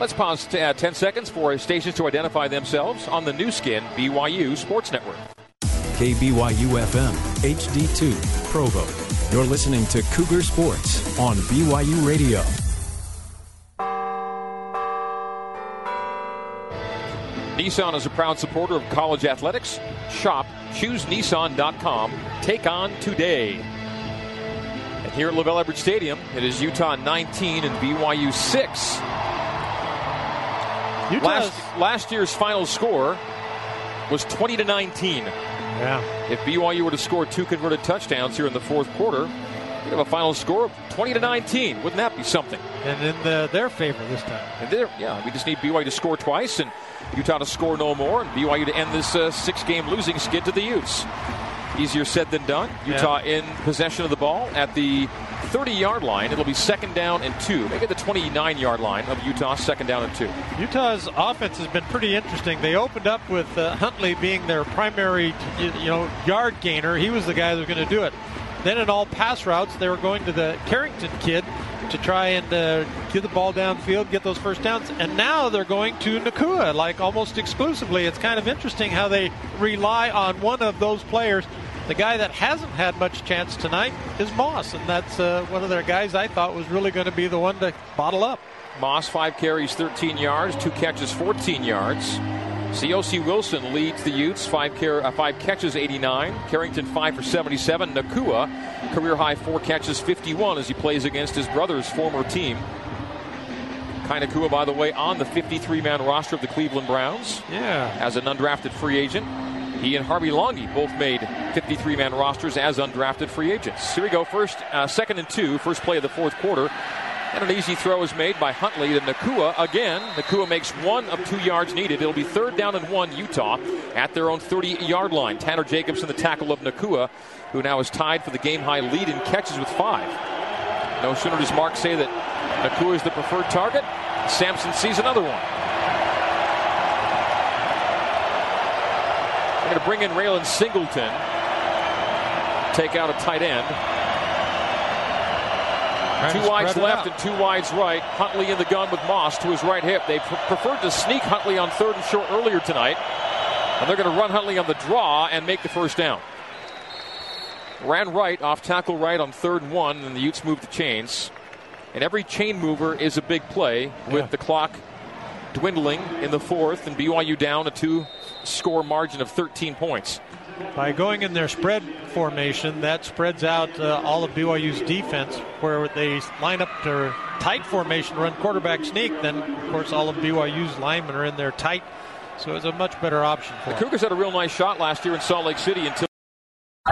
Let's pause t- uh, 10 seconds for stations to identify themselves on the Nu Skin BYU Sports Network. KBYU FM, HD2, Provo. You're listening to Cougar Sports on BYU Radio. Nissan is a proud supporter of college athletics. Shop choosenissan.com. Take on today. And here at LaVell Edwards Stadium, it is Utah 19 and BYU 6. Last, last year's final score was 20 to 19. Yeah. If BYU were to score two converted touchdowns here in the fourth quarter, you'd have a final score of 20 to 19. Wouldn't that be something? And in the, their favor this time. And there, yeah, we just need BYU to score twice and Utah to score no more, and BYU to end this uh, six-game losing skid to the Utes. Easier said than done. Utah yeah. in possession of the ball at the 30-yard line. It'll be second down and two. Get the 29-yard line of Utah, second down and two. Utah's offense has been pretty interesting. They opened up with uh, Huntley being their primary, you know, yard gainer. He was the guy that was going to do it. Then in all pass routes, they were going to the Carrington kid to try and uh, get the ball downfield, get those first downs. And now they're going to Nacua, like almost exclusively. It's kind of interesting how they rely on one of those players. The guy that hasn't had much chance tonight is Moss, and that's uh, one of their guys I thought was really going to be the one to bottle up. Moss, five carries, 13 yards, two catches, 14 yards. Siaosi Wilson leads the Utes, five, car- uh, five catches, 89. Carrington, five for 77. Nacua, career high, four catches, 51 as he plays against his brother's former team. Kai Nacua, by the way, on the 53 man roster of the Cleveland Browns. Yeah. As an undrafted free agent. He and Harvey Langi both made 53 man rosters as undrafted free agents. Here we go. First, uh, second and two, first play of the fourth quarter. And an easy throw is made by Huntley to Nacua again. Nacua makes one of two yards needed. It'll be third down and one, Utah, at their own 30 yard line. Tanner Jacobson, the tackle of Nacua, who now is tied for the game high lead in catches with five. No sooner does Mark say that Nacua is the preferred target, Samson sees another one. They're going to bring in Raelon Singleton, take out a tight end. Two wides left and two wides right. Huntley in the gun with Moss to his right hip. They preferred to sneak Huntley on third and short earlier tonight. And they're going to run Huntley on the draw and make the first down. Ran right off tackle right on third and one, and the Utes move the chains. And every chain mover is a big play with yeah. the clock dwindling in the fourth and BYU down a two score margin of 13 points. By going in their spread formation, that spreads out uh, all of BYU's defense, where they line up their tight formation, run quarterback sneak. Then, of course, all of BYU's linemen are in there tight, so it's a much better option for the them. Cougars had a real nice shot last year in Salt Lake City until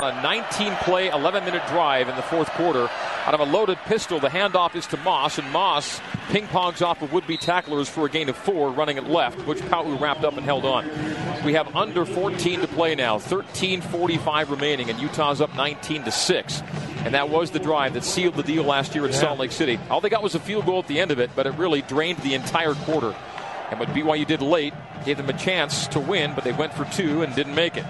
a 19 play, 11 minute drive in the fourth quarter. Out of a loaded pistol, the handoff is to Moss, and Moss ping pongs off of would be tacklers for a gain of four, running it left, which Pau wrapped up and held on. We have under 14 to play now, 13:45 remaining, and Utah's up 19 to six. And that was the drive that sealed the deal last year in yeah. Salt Lake City. All they got was a field goal at the end of it, but it really drained the entire quarter. And what BYU did late gave them a chance to win, but they went for two and didn't make it.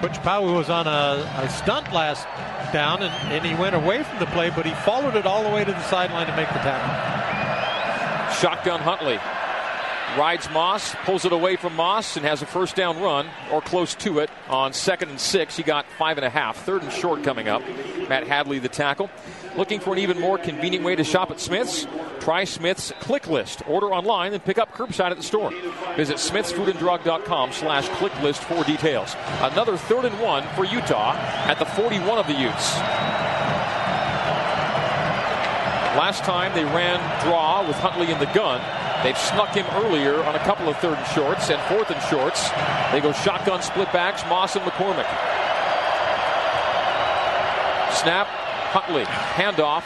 Butch Pau'u was on a, a stunt last down, and, and, he went away from the play, but he followed it all the way to the sideline to make the tackle. Shotgun Huntley rides Moss, pulls it away from Moss, and has a first down run, or close to it, on second and six. He got five and a half. Third and short coming up. Matt Hadley, the tackle. Looking for an even more convenient way to shop at Smith's? Try Smith's Click List. Order online and pick up curbside at the store. Visit smithsfoodanddrug.com slash click list for details. Another third and one for Utah at the 41 of the Utes. Last time they ran draw with Huntley in the gun. They've snuck him earlier on a couple of third and shorts and fourth and shorts. They go shotgun split backs, Moss and McCormick. Snap, Huntley, handoff,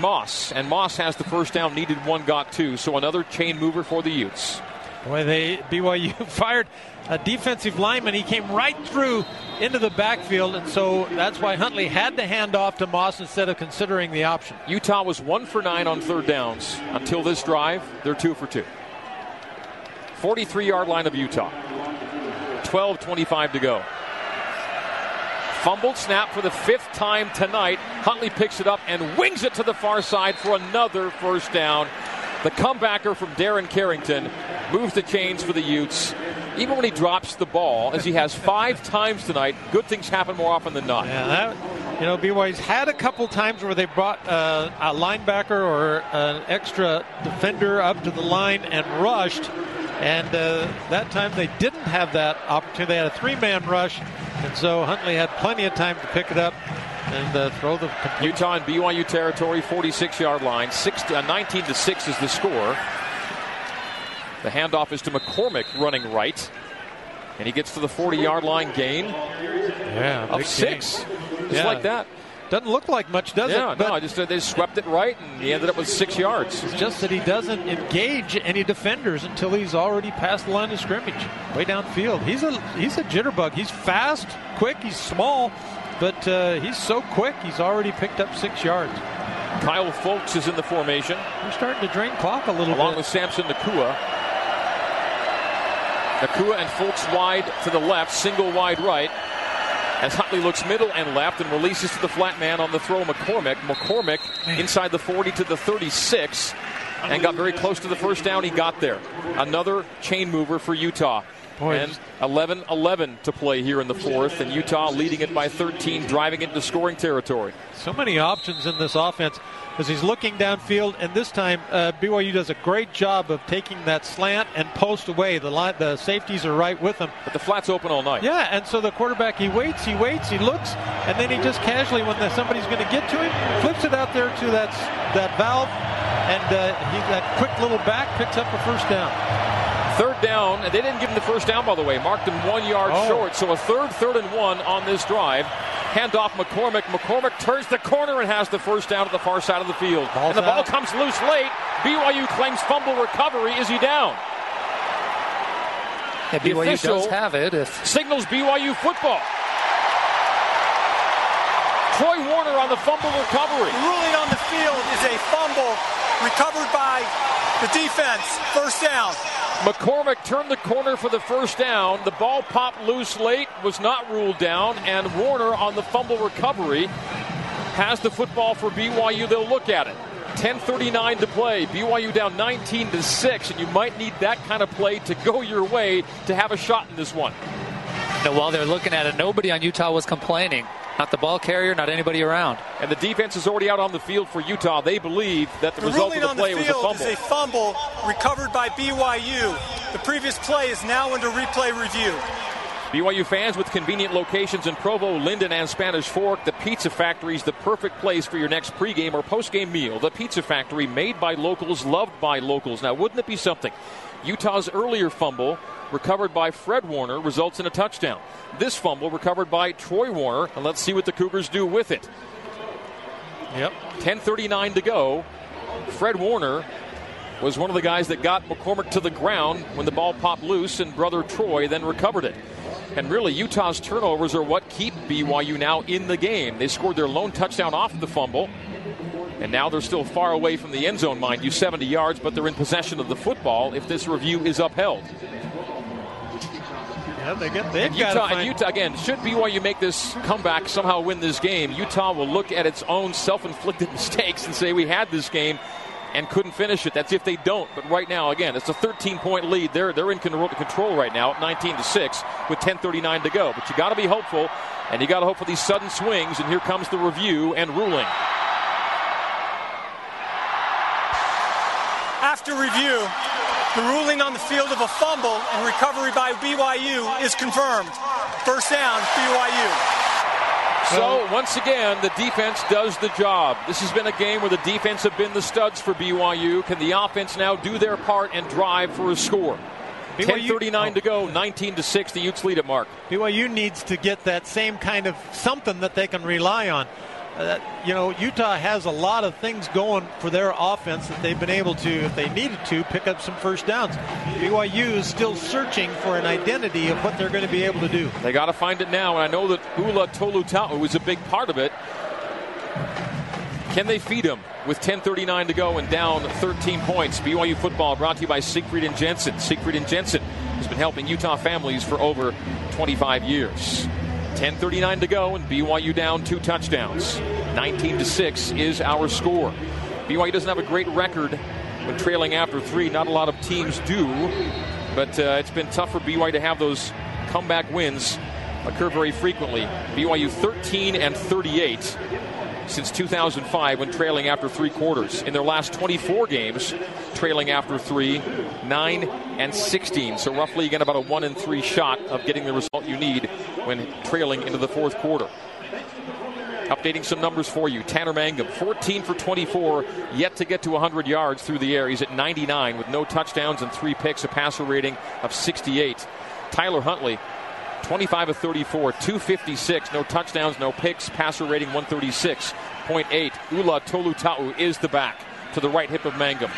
Moss, and Moss has the first down. Needed one, got two. So another chain mover for the Utes. Boy, they BYU fired a defensive lineman. He came right through into the backfield, and so that's why Huntley had to hand off to Moss instead of considering the option. Utah was one for nine on third downs until this drive. They're two for two. 43 yard line of Utah. 12:25 to go. Fumbled snap for the fifth time tonight. Huntley picks it up and wings it to the far side for another first down. The comebacker from Darren Carrington moves the chains for the Utes. Even when he drops the ball, as he has five times tonight, good things happen more often than not. Yeah, that, you know, BYU's had a couple times where they brought uh, a linebacker or an extra defender up to the line and rushed, and uh, that time they didn't have that opportunity. They had a three-man rush, and so Huntley had plenty of time to pick it up and uh, throw the complete. Utah and BYU territory, 46-yard line. Six, uh, 19 to six is the score. The handoff is to McCormick running right. And he gets to the 40 yard line gain yeah, of six. Just yeah. like that. Doesn't look like much, does yeah, it? Yeah, no, I just they swept it right, and he ended up with six yards. It's just that he doesn't engage any defenders until he's already past the line of scrimmage, way downfield. He's a he's a jitterbug. He's fast, quick. He's small, but uh, he's so quick. He's already picked up six yards. Kyle Fultz is in the formation. We're starting to drain clock a little bit. along bit. with Samson Nacua. Nacua and Fultz wide to the left, single wide right. As Huntley looks middle and left and releases to the flat man on the throw, McCormick. McCormick inside the 40 to the 36 and got very close to the first down. He got there. Another chain mover for Utah. Boy, and 11 11 to play here in the fourth, and Utah leading it by 13, driving it into scoring territory. So many options in this offense as he's looking downfield, and this time uh, BYU does a great job of taking that slant and post away. The line, the safeties are right with him. But the flat's open all night. Yeah, and so the quarterback he waits, he waits, he looks, and then he just casually, when the, somebody's going to get to him, flips it out there to that that valve, and uh, he that quick little back picks up a first down. Third down, and they didn't give him the first down, by the way. Marked him one yard Oh. short. So a third, third and one on this drive. Handoff McCormick. McCormick turns the corner and has the first down to the far side of the field. Ball's and the ball out. comes loose late. BYU claims fumble recovery. Is he down? Yeah, The BYU official- does have it. If Signals BYU football. Troy Warner on the fumble recovery. Ruling on the field is a fumble recovered by the defense. First down. McCormick turned the corner for the first down. The ball popped loose late, was not ruled down, and Warner on the fumble recovery has the football for BYU. They'll look at it. 10:39 to play. BYU down 19 to six, and you might need that kind of play to go your way to have a shot in this one. You know, while they're looking at it, nobody on Utah was complaining. Not the ball carrier, not anybody around. And the defense is already out on the field for Utah. They believe that the, The result of on the the play was a field fumble. is a fumble recovered by BYU. The previous play is now under replay review. BYU fans with convenient locations in Provo, Lindon, and Spanish Fork, the Pizza Factory is the perfect place for your next pregame or postgame meal. The Pizza Factory, made by locals, loved by locals. Now, wouldn't it be something? Utah's earlier fumble, recovered by Fred Warner, results in a touchdown. This fumble, recovered by Troy Warner, and let's see what the Cougars do with it. Yep. 10:39 to go. Fred Warner was one of the guys that got McCormick to the ground when the ball popped loose, and brother Troy then recovered it. And really, Utah's turnovers are what keep BYU now in the game. They scored their lone touchdown off the fumble, and now they're still far away from the end zone, mind you, 70 yards, but they're in possession of the football if this review is upheld. Yeah, they get, they've And Utah, and Utah again, should BYU make this comeback, somehow win this game, Utah will look at its own self inflicted mistakes and say, We had this game and couldn't finish it. That's if they don't. But right now, again, it's a 13 point lead. They're, they're in control, control right now at 19 to 6 with 10.39 to go. But you got to be hopeful, and you got to hope for these sudden swings. And here comes the review and ruling. After review, the ruling on the field of a fumble and recovery by BYU is confirmed. First down, BYU. So, once again, the defense does the job. This has been a game where the defense have been the studs for BYU. Can the offense now do their part and drive for a score? BYU 10:39 to go, 19 to 6. The Utes lead at Mark. BYU needs to get that same kind of something that they can rely on. Uh, you know, Utah has a lot of things going for their offense that they've been able to, if they needed to, pick up some first downs. BYU is still searching for an identity of what they're going to be able to do. They got to find it now, and I know that Ula Tolutau was a big part of it. Can they feed him with 10:39 to go and down 13 points? BYU football brought to you by Siegfried and Jensen. Siegfried and Jensen has been helping Utah families for over 25 years. 10:39 to go, and BYU down two touchdowns. 19 to six is our score. BYU doesn't have a great record when trailing after three. Not a lot of teams do, but uh, it's been tough for BYU to have those comeback wins occur very frequently. BYU 13 and 38 since 2005 when trailing after three quarters. In their last 24 games, trailing after three, 9 and 16. So roughly again about a 1 in 3 shot of getting the result you need when trailing into the fourth quarter. Updating some numbers for you. Tanner Mangum, 14 for 24, yet to get to 100 yards through the air. He's at 99 with no touchdowns and three picks, a passer rating of 68. Tyler Huntley, 25 of 34, 256, no touchdowns, no picks, passer rating 136.8. Ula Tolutau is the back to the right hip of Mangum.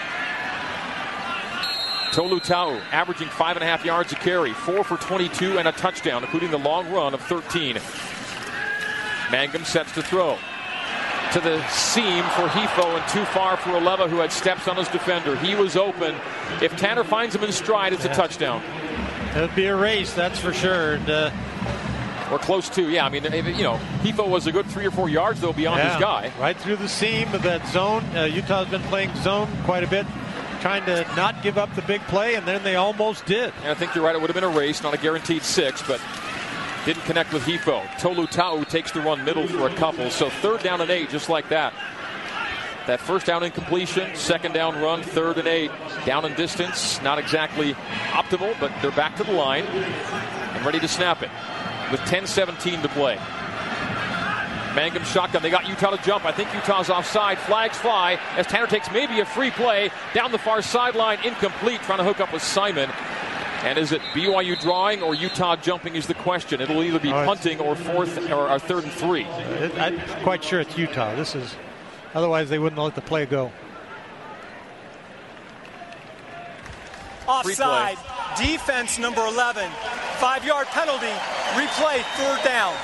Tolutau averaging five and a half yards a carry, four for 22 and a touchdown, including the long run of 13. Mangum sets to throw. To the seam for Hifo and too far for Aleva, who had steps on his defender. He was open. If Tanner finds him in stride, it's a touchdown. It'd be a race, that's for sure. And, uh, or close to, yeah. I mean, you know, Hifo was a good three or four yards, though, beyond yeah, his guy. Right through the seam of that zone. Uh, Utah's been playing zone quite a bit, trying to not give up the big play, and then they almost did. And I think you're right. It would have been a race, not a guaranteed six, but didn't connect with Hifo. Tolutau takes the run middle for a couple. So third down and eight, just like that. That first down incompletion, second down run, third and eight. Down in distance, not exactly optimal, but they're back to the line and ready to snap it with 10-17 to play. Mangum shotgun. They got Utah to jump. I think Utah's offside. Flags fly as Tanner takes maybe a free play down the far sideline. Incomplete. Trying to hook up with Simon. And is it BYU drawing or Utah jumping is the question. It'll either be oh, punting or fourth or, or, third and three. I'm quite sure it's Utah. This is otherwise they wouldn't let the play go. Offside. Defense number 11. Five yard penalty. Replay third down.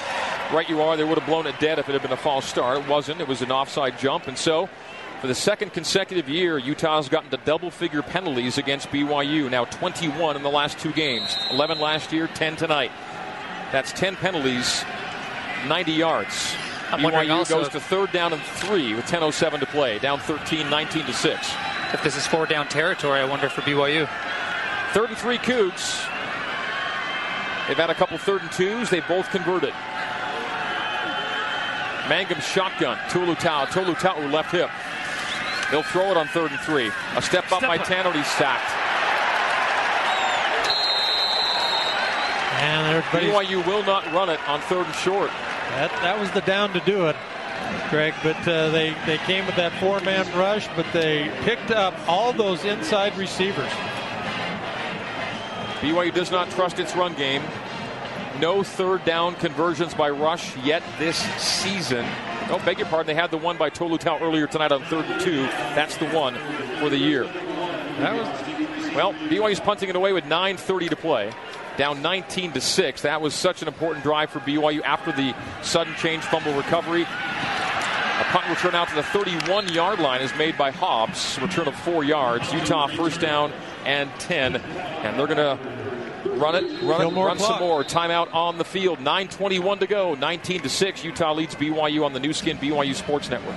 Right you are. They would have blown it dead if it had been a false start. It wasn't. It was an offside jump. And so for the second consecutive year, Utah's gotten to double figure penalties against BYU. Now 21 in the last two games. 11 last year, 10 tonight. That's 10 penalties, 90 yards. I'm BYU goes to third down and three with 10.07 to play. Down 13, 19 to 6. If this is four down territory, I wonder for BYU. Third and three Cougs. They've had a couple third and twos. They both converted. Mangum shotgun. Tolutau. Tolu Tau left hip. He'll throw it on third and three. A step up step by Tanner, he's sacked. And BYU will not run it on third and short. That, that was the down to do it, Greg. But uh, they, they came with that four man rush, but they picked up all those inside receivers. BYU does not trust its run game. No third down conversions by Rush yet this season. Oh, beg your pardon. They had the one by Tolutau earlier tonight on third and two. That's the one for the year. Was well. BYU's punting it away with 9:30 to play, down 19 to six. That was such an important drive for BYU after the sudden change fumble recovery. A punt return out to the 31 yard line is made by Hobbs. Return of four yards. Utah first down and 10, and they're going to Run it, run it, run clock. some more. Timeout on the field. 9:21 to go. 19 to six. Utah leads BYU on the Nu Skin BYU Sports Network.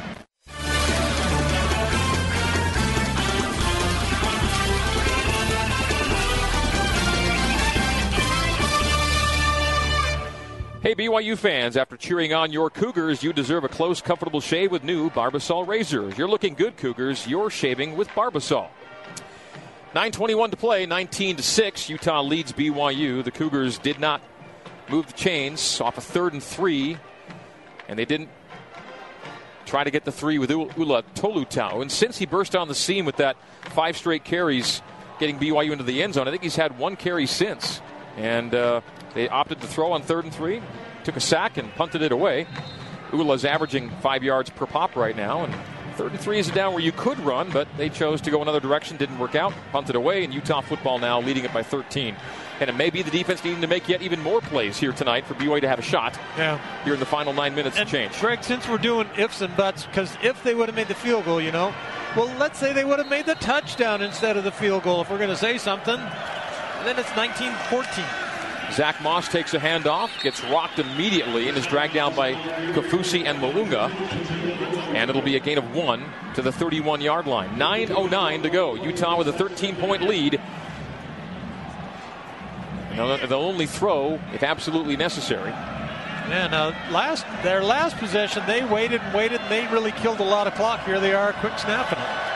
Hey, BYU fans, after cheering on your Cougars, you deserve a close, comfortable shave with new Barbasol razors. You're looking good, Cougars. You're shaving with Barbasol. 9:21 to play, 19 to six. Utah leads BYU. The Cougars did not move the chains off a third and three, and they didn't try to get the three with Ula Tolutau. And since he burst on the scene with that five straight carries, getting BYU into the end zone, I think he's had one carry since. And uh, they opted to throw on third and three, took a sack and punted it away. Ula's averaging five yards per pop right now, and Third and three is a down where you could run, but they chose to go another direction, didn't work out, punted away, and Utah football now leading it by 13. And it may be the defense needing to make yet even more plays here tonight for BYU to have a shot. Yeah. Here in the final nine minutes and to change. Greg, since we're doing ifs and buts, because if they would have made the field goal, you know, well, let's say they would have made the touchdown instead of the field goal. If we're going to say something, then it's 19-14. Zach Moss takes a handoff, gets rocked immediately, and is dragged down by Kaufusi and Malunga. And it'll be a gain of one to the 31 yard line. 9.09 to go. Utah with a 13 point lead. They'll only throw if absolutely necessary. And uh, last their last possession, they waited and waited, and they really killed a lot of clock. Here they are, quick snapping it.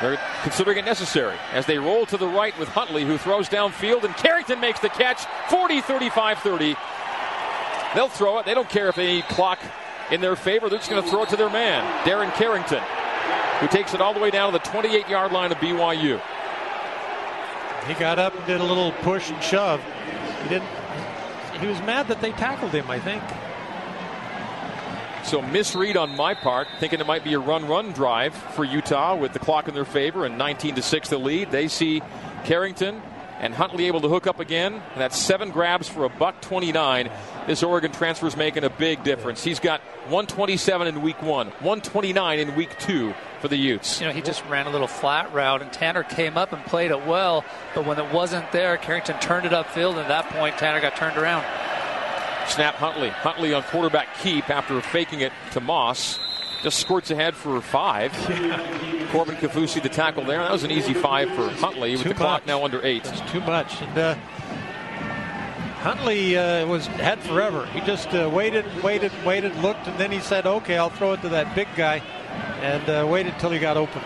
They're considering it necessary as they roll to the right with Huntley, who throws downfield, and Carrington makes the catch 40 35 30. They'll throw it. They don't care if they clock in their favor. They're just going to throw it to their man, Darren Carrington, who takes it all the way down to the 28 yard line of BYU. He got up and did a little push and shove. He didn't. He was mad that they tackled him. I think. So misread on my part, thinking it might be a run-run drive for Utah with the clock in their favor and 19 to six the lead. They see Carrington and Huntley able to hook up again, and that's seven grabs for a buck 29. This Oregon transfer is making a big difference. He's got 127 in week one, 129 in week two for the Utes. You know, he just ran a little flat route, and Tanner came up and played it well, but when it wasn't there, Carrington turned it upfield, and at that point, Tanner got turned around. Snap Huntley. Huntley on quarterback keep after faking it to Moss. Just squirts ahead for five. Yeah. Corbin Kaufusi the tackle there. That was an easy five for Huntley with too the much. clock now under eight. That's too much. And uh, Huntley uh, was had forever. He just uh, waited, waited, waited, looked, and then he said, "Okay, I'll throw it to that big guy," and uh, waited till he got open.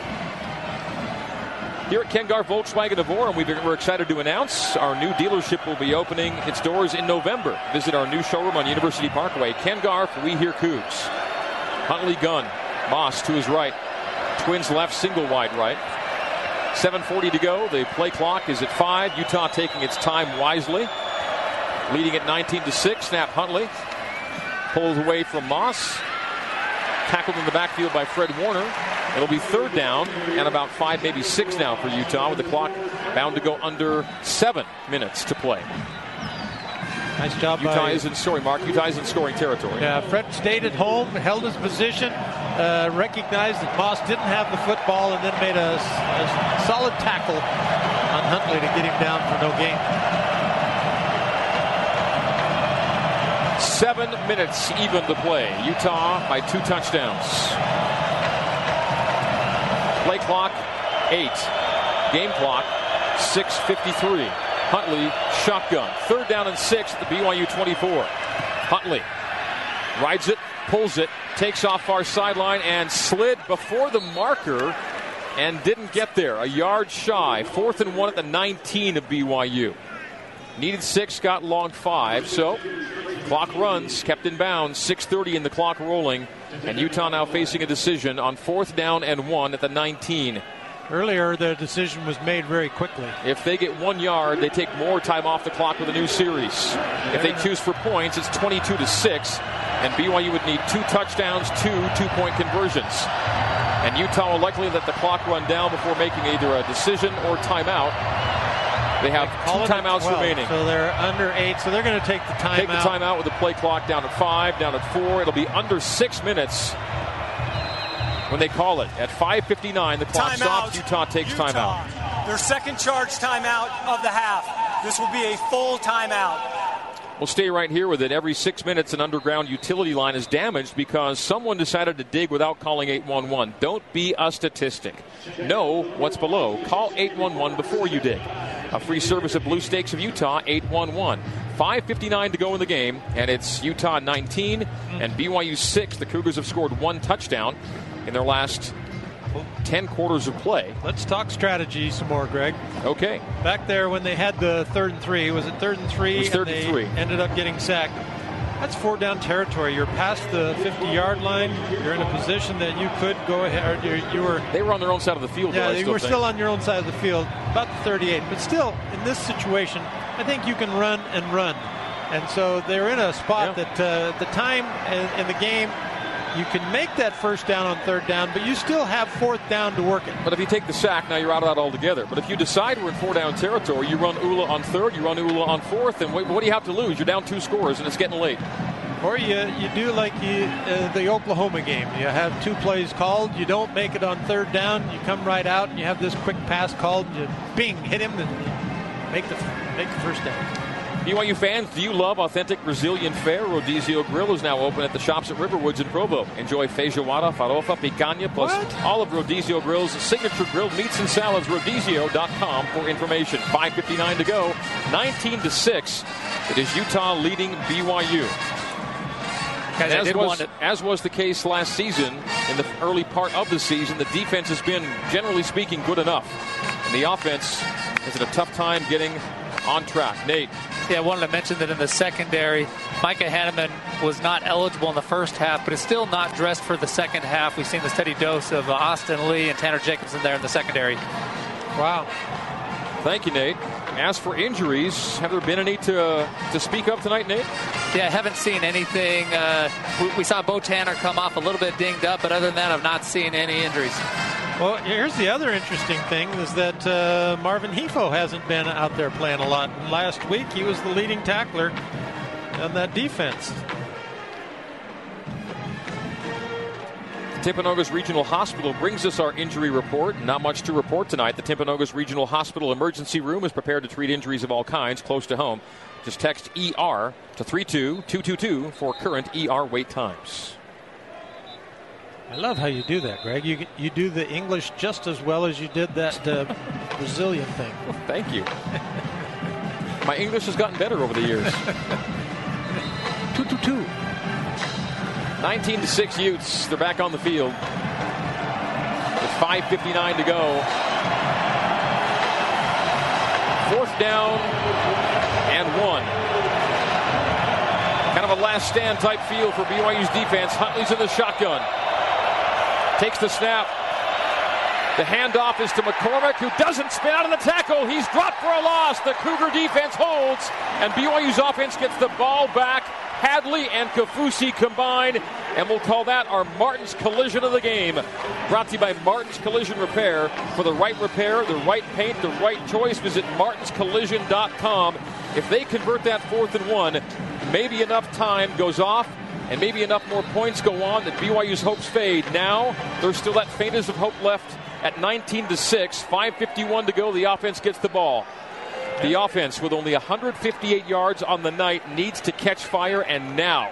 Here at Ken Garff Volkswagen of Orem, we're excited to announce our new dealership will be opening its doors in November. Visit our new showroom on University Parkway. Ken Garff, we hear Cougs. Huntley gun. Moss to his right. Twins left, single wide right. 7.40 to go. The play clock is at 5. Utah taking its time wisely. Leading at 19 to 6. Snap Huntley. Pulls away from Moss. Tackled in the backfield by Fred Warner. It'll be third down and about five, maybe six now for Utah, with the clock bound to go under seven minutes to play. Nice job. Utah by, is in scoring. Mark, Utah is in scoring territory. Yeah, Fred stayed at home, held his position, uh, recognized that Moss didn't have the football, and then made a, a solid tackle on Huntley to get him down for no gain. Seven minutes even to play. Utah by two touchdowns. Play clock, eight. Game clock, 6.53. Huntley, shotgun. Third down and six at the BYU 24. Huntley rides it, pulls it, takes off far sideline, and slid before the marker and didn't get there. A yard shy. Fourth and one at the 19 of BYU. Needed six, got long five. So clock runs, kept in bounds. 6:30 in the clock rolling, and Utah now facing a decision on fourth down and one at the 19. Earlier, the decision was made very quickly. If they get one yard, they take more time off the clock with a new series. If they choose for points, it's 22 to six, and BYU would need two touchdowns, two two-point conversions. And Utah will likely let the clock run down before making either a decision or timeout. They have Call two it timeouts 12, remaining. So they're under eight, so they're going to take the timeout. Take the timeout with the play clock down at five, down at four. It'll be under six minutes when they call it. At 5.59, the clock Timeout. stops. Utah takes Utah. timeout. Their second charge timeout of the half. This will be a full timeout. We'll stay right here with it. Every six minutes, an underground utility line is damaged because someone decided to dig without calling 811. Don't be a statistic. Know what's below. Call 811 before you dig. A free service of Blue Stakes of Utah, 811. 5.59 to go in the game, and it's Utah 19 and BYU 6. The Cougars have scored one touchdown in their last 10 quarters of play. Let's talk strategy some more, Greg. Okay. Back there when they had the third and three, was it third and three? It was third and and they three. Ended up getting sacked. That's four down territory. You're past the 50 yard line. You're in a position that you could go ahead. Or you, were They were on their own side of the field. Yeah, still were think. still on your own side of the field, about the 38. But still, in this situation, I think you can run and run. And so they're in a spot Yeah. that uh, the time in, in the game, you can make that first down on third down, but you still have fourth down to work it. But if you take the sack, now you're out of that altogether. But if you decide we're in four down territory, you run Ula on third, you run Ula on fourth, and what, what do you have to lose? You're down two scores, and it's getting late. Or you, you do like you, uh, the Oklahoma game. You have two plays called. You don't make it on third down. You come right out and you have this quick pass called. And you bing, hit him and make the make the first down. BYU fans, do you love authentic Brazilian fare? Rodizio Grill is now open at the shops at Riverwoods in Provo. Enjoy feijoada, farofa, picanha, plus What? all of Rodizio Grill's signature grilled meats and salads. Rodizio.com for information. 5.59 to go. 19 to 6. It is Utah leading BYU. As was, as was the case last season, in the early part of the season, the defense has been, generally speaking, good enough. And the offense is at a tough time getting on track. Nate. yeah, I wanted to mention that in the secondary, Micah Hannemann was not eligible in the first half, but is still not dressed for the second half. We've seen the steady dose of uh, Austin Lee and Tanner Jacobson there in the secondary. Wow. Thank you, Nate. As for injuries, have there been any to to speak of tonight, Nate? Yeah, I haven't seen anything. Uh, we, we saw Bo Tanner come off a little bit dinged up, but other than that, I've not seen any injuries. Well, here's the other interesting thing is that uh, Marvin Hefo hasn't been out there playing a lot. And last week, he was the leading tackler on that defense. Timpanogos Regional Hospital brings us our injury report. Not much to report tonight. The Timpanogos Regional Hospital emergency room is prepared to treat injuries of all kinds close to home. Just text ER to 32222 for current ER wait times. I love how you do that, Greg. You you do the English just as well as you did that uh, Brazilian thing. Thank you. My English has gotten better over the years. Two two two. 19 to 6 Utes. They're back on the field. With 5.59 to go. Fourth down and one. Kind of a last stand type feel for BYU's defense. Huntley's in the shotgun. Takes the snap. The handoff is to McCormick, who doesn't spin out of the tackle. He's dropped for a loss. The Cougar defense holds, and BYU's offense gets the ball back. Hadley and Kaufusi combined, and we'll call that our Martin's collision of the game. Brought to you by Martin's Collision Repair. For the right repair, the right paint, the right choice, visit martinscollision.com. If they convert that fourth and one, maybe enough time goes off and maybe enough more points go on that BYU's hopes fade. Now there's still that faintest of hope left at 19 to 6. 5:51 to go. The offense gets the ball. The offense, with only 158 yards on the night, needs to catch fire. And now,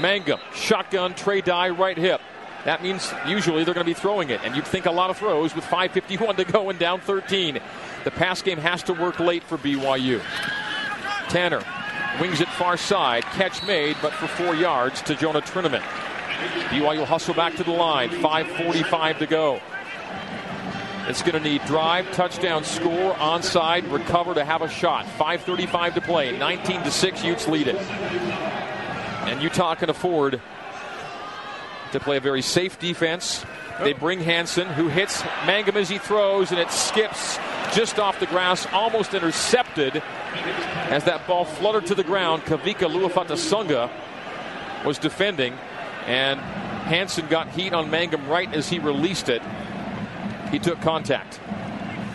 Mangum shotgun Trey Dye right hip. That means usually they're going to be throwing it, and you'd think a lot of throws with 5:51 to go and down 13. The pass game has to work late for BYU. Tanner wings it far side. Catch made, but for four yards to Jonah Trinnaman. BYU will hustle back to the line. 5.45 to go. It's going to need drive, touchdown, score, onside, recover to have a shot. 5.35 to play. 19 to 6, Utes lead it. And Utah can afford to play a very safe defense. They bring Hansen, who hits Mangum as he throws, and it skips just off the grass, almost intercepted as that ball fluttered to the ground. Kavika Luafata was defending, and Hansen got heat on Mangum right as he released it. He took contact.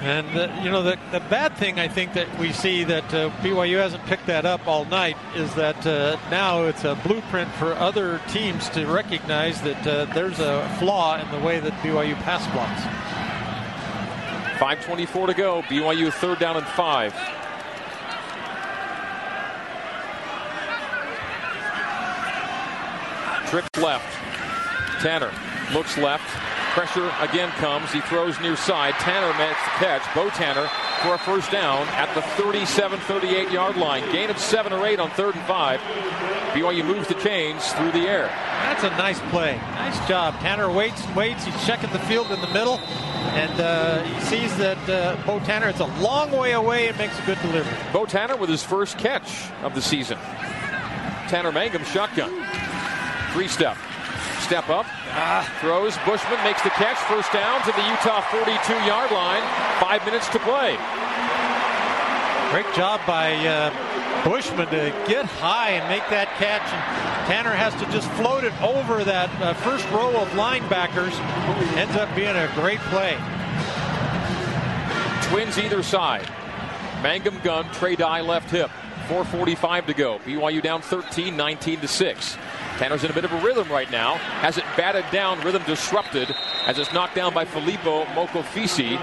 And uh, you know the the bad thing I think that we see that uh, BYU hasn't picked that up all night is that uh, now it's a blueprint for other teams to recognize that uh, there's a flaw in the way that BYU pass blocks. 5.24 to go. BYU third down and five. Trips left. Tanner looks left. Pressure again comes. He throws near side. Tanner makes the catch. Bo Tanner for a first down at the 37 38 yard line. Gain of seven or eight on third and five. BYU moves the chains through the air. That's a nice play. Nice job. Tanner waits and waits. He's checking the field in the middle, and uh, he sees that uh, Bo Tanner. It's a long way away and makes a good delivery. Bo Tanner with his first catch of the season. Tanner Mangum shotgun. Three step. Step up. Throws. Bushman makes the catch. First down to the Utah 42 yard line. Five minutes to play. Great job by uh, Bushman to get high and make that catch. And Tanner has to just float it over that uh, first row of linebackers. Ends up being a great play. Twins either side. Mangum gun. Trey Dye left hip. 4.45 to go. BYU down 13, 19 to 6. Tanner's in a bit of a rhythm right now. Has it batted down, rhythm disrupted as it's knocked down by Filipo Mokofisi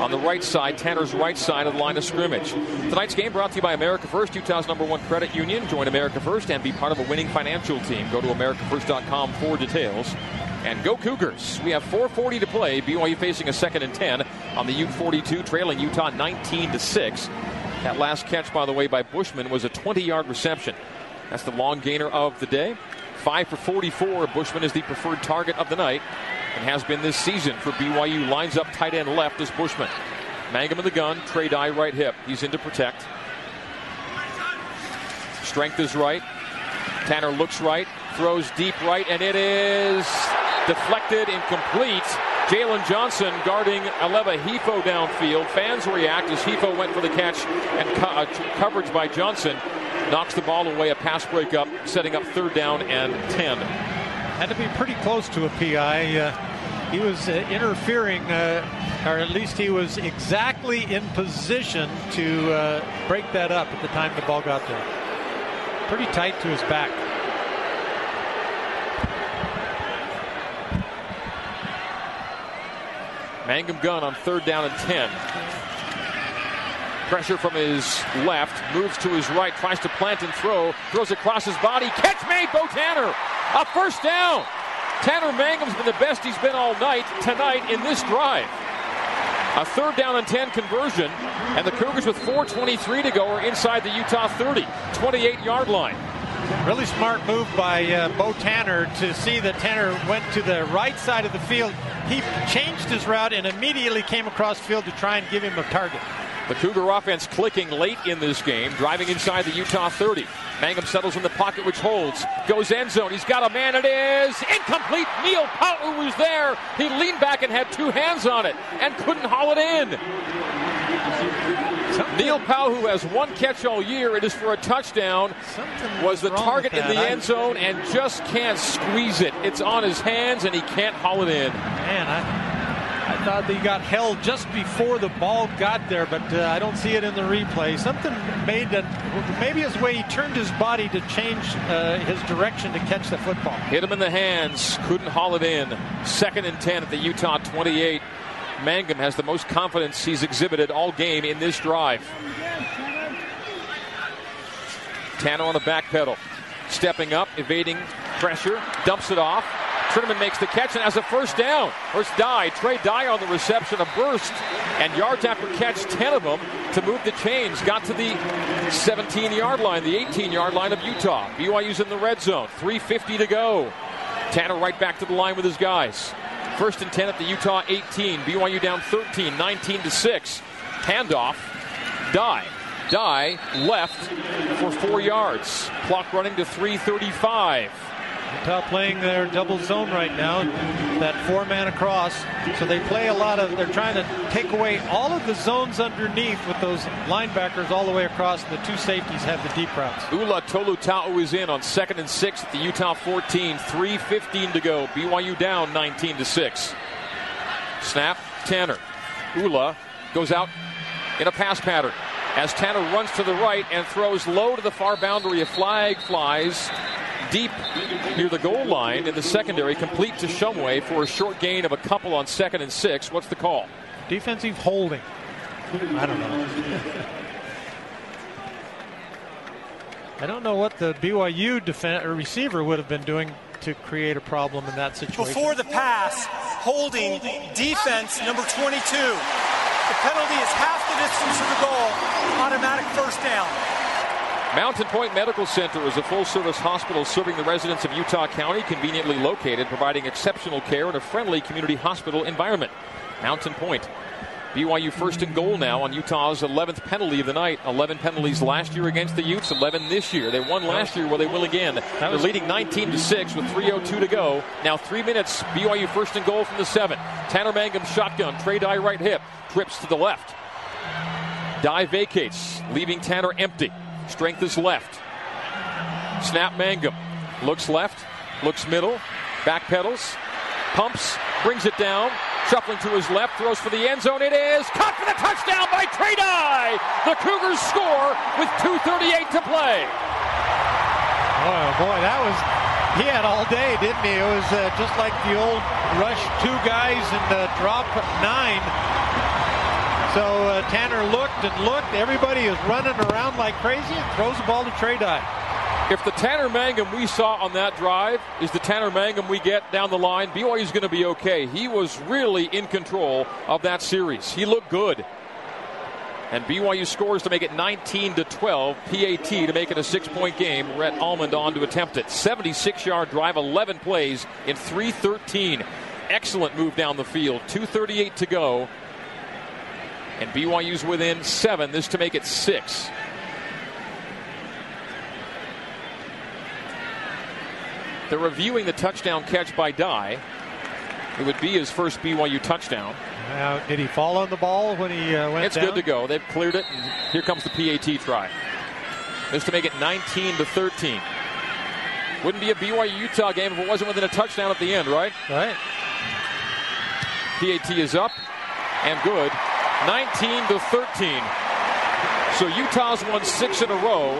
on the right side, Tanner's right side of the line of scrimmage. Tonight's game brought to you by America First, Utah's number one credit union. Join America First and be part of a winning financial team. Go to AmericaFirst.com for details. And go Cougars. We have 440 to play. BYU facing a second and 10 on the U42, trailing Utah 19 to 6. That last catch, by the way, by Bushman was a 20 yard reception. That's the long gainer of the day. 5 for 44. Bushman is the preferred target of the night and has been this season for BYU. Lines up tight end left as Bushman. Mangum in the gun, Trey Dye right hip. He's in to protect. Strength is right. Tanner looks right, throws deep right, and it is deflected, incomplete. Jaylon Johnson guarding Aleva Hifo downfield. Fans react as Hifo went for the catch and co- uh, coverage by Johnson knocks the ball away. A pass breakup, setting up third down and 10. Had to be pretty close to a PI. Uh, he was uh, interfering, uh, or at least he was exactly in position to uh, break that up at the time the ball got there. Pretty tight to his back. Mangum gun on third down and 10. Pressure from his left, moves to his right, tries to plant and throw, throws across his body. Catch made, Bo Tanner. A first down. Tanner Mangum's been the best he's been all night tonight in this drive. A third down and 10 conversion, and the Cougars with 4.23 to go are inside the Utah 30, 28 yard line. Really smart move by uh, Bo Tanner to see that Tanner went to the right side of the field. He changed his route and immediately came across field to try and give him a target. The Cougar offense clicking late in this game, driving inside the Utah 30. Mangum settles in the pocket, which holds. Goes end zone. He's got a man. It is incomplete. Neil Pau'u was there. He leaned back and had two hands on it and couldn't haul it in. Neil Pau'u has one catch all year. It is for a touchdown. Was the target in the end zone and just can't squeeze it. It's on his hands and he can't haul it in. Man, I thought that he got held just before the ball got there, but uh, I don't see it in the replay. Something made that maybe his way he turned his body to change uh, his direction to catch the football. Hit him in the hands, couldn't haul it in. Second and 10 at the Utah 28. Mangum has the most confidence he's exhibited all game in this drive. Tanner on the back pedal. Stepping up, evading pressure, dumps it off. Trinnaman makes the catch and has a first down. First die. Trey Dye on the reception, a burst, and yards after catch, 10 of them to move the chains. Got to the 17 yard line, the 18 yard line of Utah. BYU's in the red zone. 3.50 to go. Tanner right back to the line with his guys. First and 10 at the Utah 18. BYU down 13, 19 to 6. Handoff. Dye. Dye left for four yards. Clock running to 335. Utah playing their double zone right now, that four man across. So they play a lot of, they're trying to take away all of the zones underneath with those linebackers all the way across. The two safeties have the deep routes. Ula Tolutau is in on second and six at the Utah 14. 3.15 to go. BYU down 19 to 6. Snap, Tanner. Ula goes out in a pass pattern as Tanner runs to the right and throws low to the far boundary. A flag flies deep near the goal line in the secondary, complete to Shumway for a short gain of a couple on second and six. What's the call? Defensive holding. I don't know. I don't know what the BYU defen- or receiver would have been doing to create a problem in that situation. Before the pass, holding defense number 22. The penalty is half the distance to the goal. Automatic first down. Mountain Point Medical Center is a full service hospital serving the residents of Utah County, conveniently located, providing exceptional care in a friendly community hospital environment. Mountain Point. BYU first and goal now on Utah's 11th penalty of the night. 11 penalties last year against the Utes, 11 this year. They won last year, well, they will again. They're leading 19 to 6 with 3.02 to go. Now, three minutes, BYU first and goal from the 7. Tanner Mangum shotgun, Trey Dye right hip, trips to the left. Dye vacates, leaving Tanner empty. Strength is left. Snap Mangum. Looks left, looks middle, back pedals, pumps, brings it down, shuffling to his left, throws for the end zone. It is caught for the touchdown by Trey Dye. The Cougars score with 2.38 to play. Oh boy, that was he had all day, didn't he? It was uh, just like the old rush two guys and uh, drop nine. So uh, Tanner looked and looked. Everybody is running around like crazy and throws the ball to Trey Dye. If the Tanner Mangum we saw on that drive is the Tanner Mangum we get down the line, BYU is going to be okay. He was really in control of that series. He looked good. And BYU scores to make it 19 to 12. PAT to make it a six point game. Rhett Almond on to attempt it. 76 yard drive, 11 plays in 313. Excellent move down the field. 238 to go. And BYU's within seven. This to make it six. They're reviewing the touchdown catch by Dye. It would be his first BYU touchdown. Now, did he fall on the ball when he uh, went It's down? good to go. They've cleared it, and here comes the PAT try. This to make it 19 to 13. Wouldn't be a BYU Utah game if it wasn't within a touchdown at the end, right? Right. PAT is up and good. 19 to 13. So Utah's won six in a row,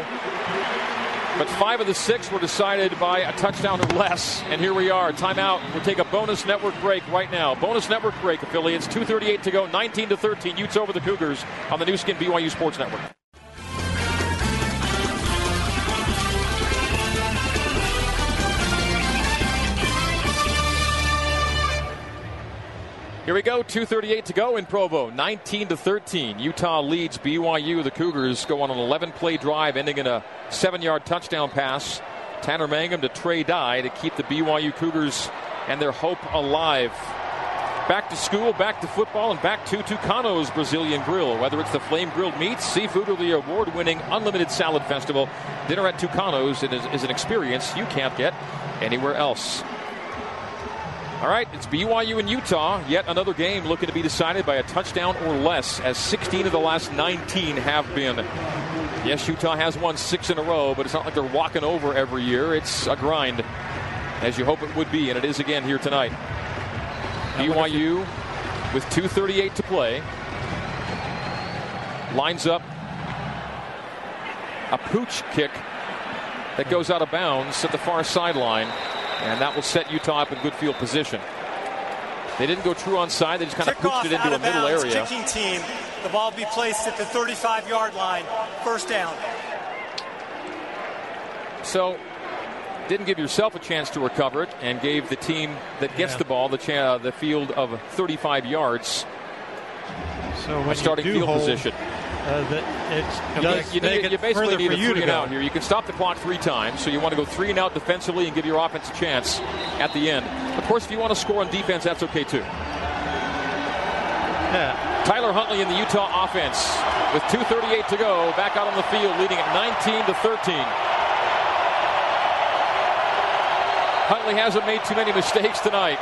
but five of the six were decided by a touchdown or less. And here we are. Timeout. We'll take a bonus network break right now. Bonus network break, affiliates. 2:38 to go. 19 to 13. Utes over the Cougars on the Nu Skin BYU Sports Network. Here we go. 2:38 to go in Provo. 19 to 13. Utah leads BYU. The Cougars go on an 11-play drive, ending in a seven-yard touchdown pass. Tanner Mangum to Trey Dye to keep the BYU Cougars and their hope alive. Back to school, back to football, and back to Tucano's Brazilian Grill. Whether it's the flame grilled meats, seafood, or the award winning Unlimited Salad Festival, dinner at Tucano's is, is an experience you can't get anywhere else. All right, it's BYU and Utah. Yet another game looking to be decided by a touchdown or less, as 16 of the last 19 have been. Yes, Utah has won six in a row, but it's not like they're walking over every year. It's a grind, as you hope it would be, and it is again here tonight. BYU with 2.38 to play lines up a pooch kick that goes out of bounds at the far sideline, and that will set Utah up in good field position. They didn't go true on side, they just kind of Kickoff pooched it into a middle bounds, area. Kicking team. The ball be placed at the 35 yard line. First down. So, didn't give yourself a chance to recover it, and gave the team that gets Yeah. the ball the cha- the field of 35 yards, So when a starting you do field hold, position. Uh, that it's You, does you, make it you basically need a you three to and out here. You can stop the clock three times, so you want to go three and out defensively and give your offense a chance at the end. Of course, if you want to score on defense, that's okay too. Yeah. Tyler Huntley in the Utah offense with 2.38 to go, back out on the field, leading at 19 to 13. Huntley hasn't made too many mistakes tonight.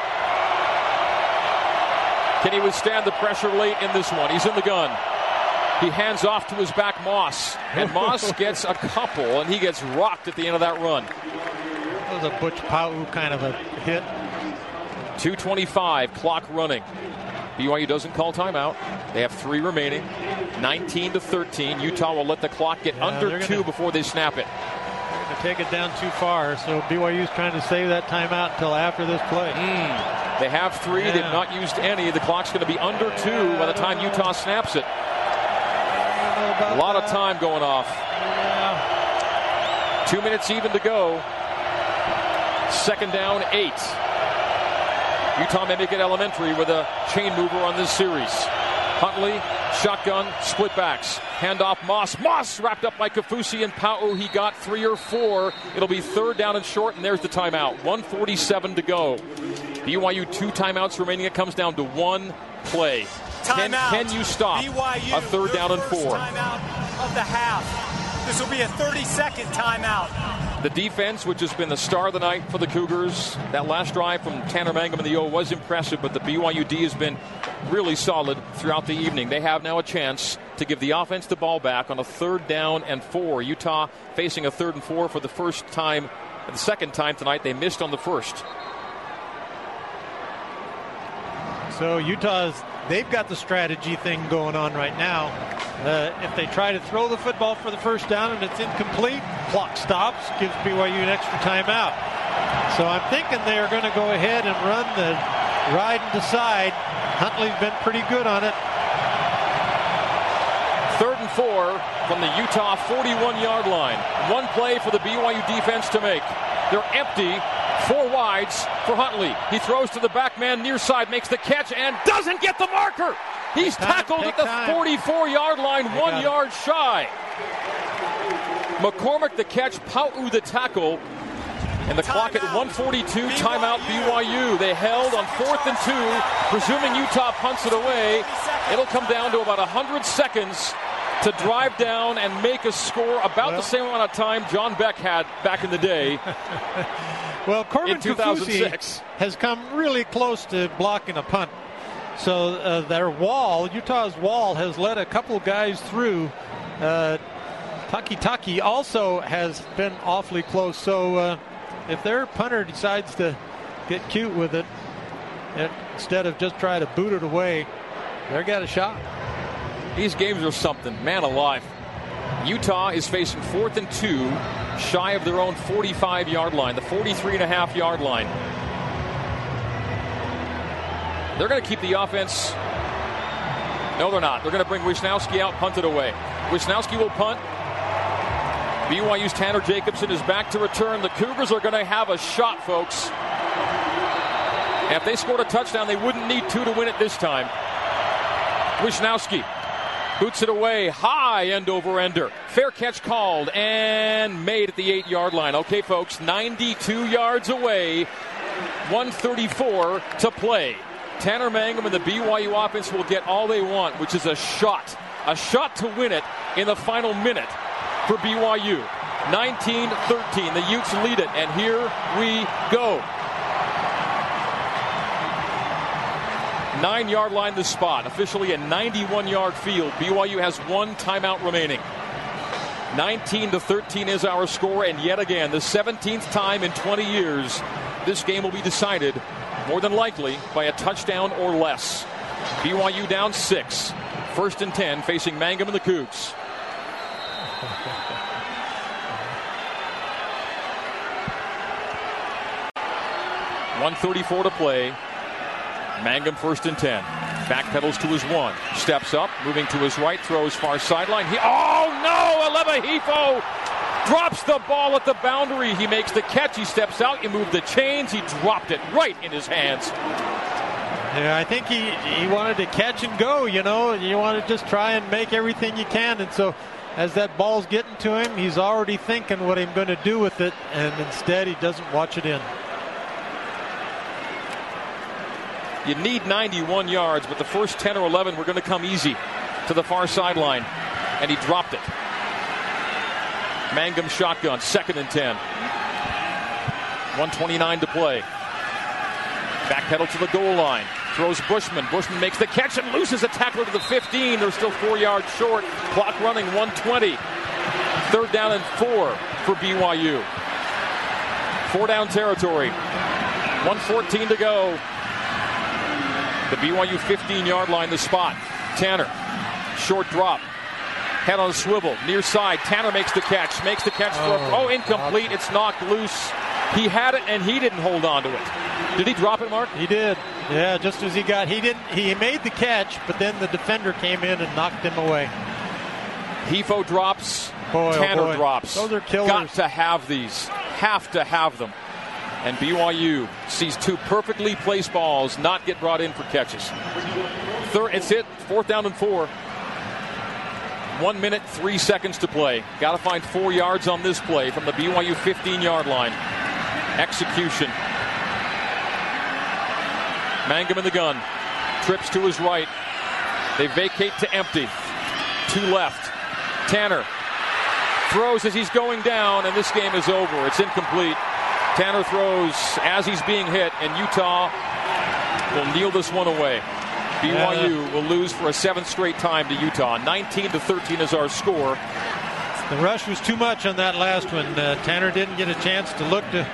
Can he withstand the pressure late in this one? He's in the gun. He hands off to his back Moss, and Moss gets a couple, and he gets rocked at the end of that run. That was a Butch Pau'u kind of a hit. 225 clock running. BYU doesn't call timeout. They have three remaining. 19 to 13. Utah will let the clock get Yeah, under they're two gonna- before they snap it. They're going to take it down too far, so BYU's trying to save that timeout until after this play. Hmm. They have three. They've not used any. The clock's going to be under two by the time Utah snaps it. I A about lot of time going off. Yeah. Two minutes even to go. Second down, eight. Utah may make it elementary with a chain mover on this series. Huntley, shotgun, split backs. Handoff Moss. Moss wrapped up by Kaufusi and Pau'u. He got three or four. It'll be third down and short, and there's the timeout. 147 to go. BYU two timeouts remaining. It comes down to one play. Can, Timeout. can you stop BYU, a third down and four? Timeout of the half. This will be a 30 second timeout. The defense, which has been the star of the night for the Cougars, that last drive from Tanner Mangum and the O was impressive, but the BYU D has been really solid throughout the evening. They have now a chance to give the offense the ball back on a third down and four. Utah facing a third and four for the first time, the second time tonight. They missed on the first. So Utah's they've got the strategy thing going on right now. Uh, if they try to throw the football for the first down and it's incomplete, clock stops, gives BYU an extra timeout. So I'm thinking they are going to go ahead and run the ride and decide. Huntley's been pretty good on it. Third and four from the Utah 41 yard line. One play for the BYU defense to make. They're empty. Four wides for Huntley. He throws to the back man near side, makes the catch, and doesn't get the marker. He's time, tackled at the 44 yard line, They one yard shy. McCormick the catch, Pau'u the tackle. And the clock at 142, timeout BYU. They held on fourth and two, presuming Utah punts it away. It'll come down to about 100 seconds to drive down and make a score about Well- the same amount of time John Beck had back in the day. Well, Corbin In 2006. Kaufusi has come really close to blocking a punt. So uh, their wall, Utah's wall, has let a couple guys through. Uh, Takitaki also has been awfully close. So uh, if their punter decides to get cute with it, instead of just try to boot it away, they got a shot. These games are something, man alive. Utah is facing fourth and two, shy of their own 45 yard line, the 43 and a half yard line. They're going to keep the offense. No, they're not. They're going to bring Wishnowsky out, punt it away. Wishnowsky will punt. BYU's Tanner Jacobson is back to return. The Cougars are going to have a shot, folks. If they scored a touchdown, they wouldn't need two to win it this time. Wishnowsky boots it away, high end over ender. Fair catch called and made at the eight yard line. Okay, folks, 92 yards away, 134 to play. Tanner Mangum and the BYU offense will get all they want, which is a shot, a shot to win it in the final minute for BYU. 19 13. The Utes lead it, and here we go. Nine yard line the spot. Officially a 91 yard field. BYU has one timeout remaining. 19 to 13 is our score, and yet again, the 17th time in 20 years, this game will be decided more than likely by a touchdown or less. BYU down six. First and 10 facing Mangum and the Cougs. One thirty-four to play. Mangum first and 10. Backpedals to his one. Steps up, moving to his right, throws far sideline. He, oh no! Aleva Hifo drops the ball at the boundary. He makes the catch. He steps out. You move the chains. He dropped it right in his hands. Yeah, I think he he wanted to catch and go. You know, you want to just try and make everything you can, and so as that ball's getting to him, he's already thinking what I'm going to do with it, and instead he doesn't watch it in. You need 91 yards, but the first 10 or 11 were going to come easy to the far sideline, and he dropped it. Mangum shotgun, second and 10. 129 to play. Backpedal to the goal line. Throws Bushman. Bushman makes the catch and loses a tackler to the 15. They're still four yards short. Clock running 120. Third down and four for BYU. Four down territory. 114 to go. The BYU 15 yard line, the spot. Tanner. Short drop. Head on a swivel. Near side. Tanner makes the catch. Makes the catch for a, Oh, oh, incomplete. It's knocked loose. He had it and he didn't hold on to it. Did he drop it, Mark? He did. Yeah, just as he got, he didn't. He made the catch, but then the defender came in and knocked him away. Hifo drops. Boy, oh Tanner boy. drops. Those are killers. Got to have these. Have to have them. And BYU sees two perfectly placed balls not get brought in for catches. Third, it's it. Fourth down and four. One minute, three seconds to play. Got to find four yards on this play from the BYU 15 yard line. Execution. Mangum in the gun. Trips to his right. They vacate to empty. Two left. Tanner throws as he's going down, and this game is over. It's incomplete. Tanner throws as he's being hit, and Utah will kneel this one away. BYU will lose for a seventh straight time to Utah. 19 to 13 is our score. The rush was too much on that last one. Uh, Tanner didn't get a chance to look to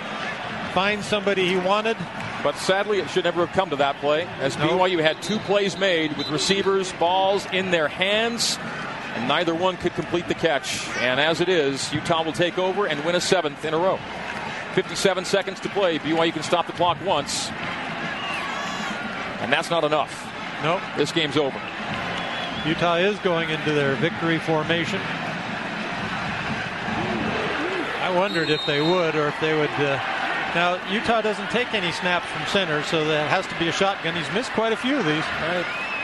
find somebody he wanted. But sadly, it should never have come to that play, as. BYU had two plays made with receivers, balls in their hands, and neither one could complete the catch. And as it is, Utah will take over and win a seventh in a row. 57 seconds to play. BYU can stop the clock once. And that's not enough. Nope. This game's over. Utah is going into their victory formation. I wondered if they would or if they would. Uh, now, Utah doesn't take any snaps from center, so that has to be a shotgun. He's missed quite a few of these.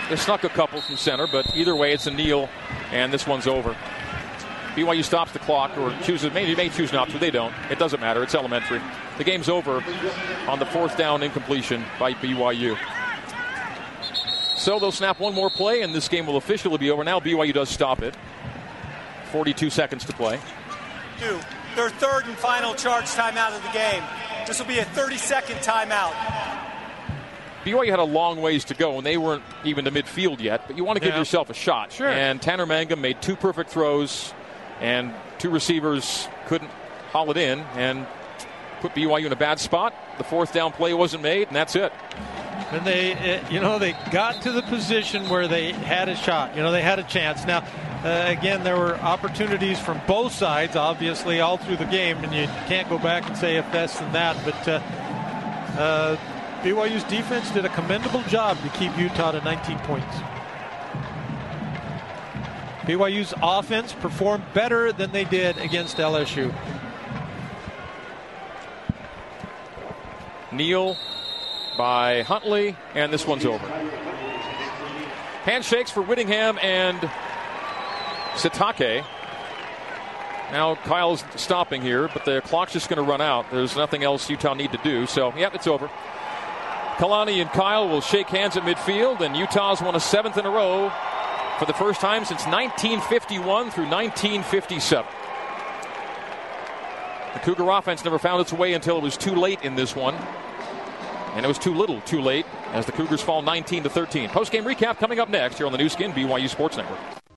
They snuck a couple from center, but either way, it's a kneel, and this one's over. BYU stops the clock or chooses, maybe may choose not to. They don't. It doesn't matter. It's elementary. The game's over on the fourth down incompletion by BYU. So they'll snap one more play, and this game will officially be over. Now BYU does stop it. 42 seconds to play. Two. Their third and final charge timeout of the game. This will be a 30 second timeout. BYU had a long ways to go, and they weren't even to midfield yet. But you want to give Yeah. yourself a shot. Sure. And Tanner Mangum made two perfect throws, and two receivers couldn't haul it in, and put BYU in a bad spot. The fourth down play wasn't made, and that's it. And they, uh, you know, they got to the position where they had a shot. You know, they had a chance. Now, uh, again, there were opportunities from both sides, obviously, all through the game, and you can't go back and say if this and that. But uh, uh, BYU's defense did a commendable job to keep Utah to 19 points. BYU's offense performed better than they did against LSU. Neal by Huntley, and this one's over. Handshakes for Whittingham and Sitake. Now Kyle's stopping here, but the clock's just going to run out. There's nothing else Utah need to do, so yep, it's over. Kalani and Kyle will shake hands at midfield, and Utah's won a seventh in a row for the first time since 1951 through 1957. The Cougar offense never found its way until it was too late in this one. And it was too little, too late, as the Cougars fall 19 to 13. Post game recap coming up next here on the Nu Skin BYU Sports Network.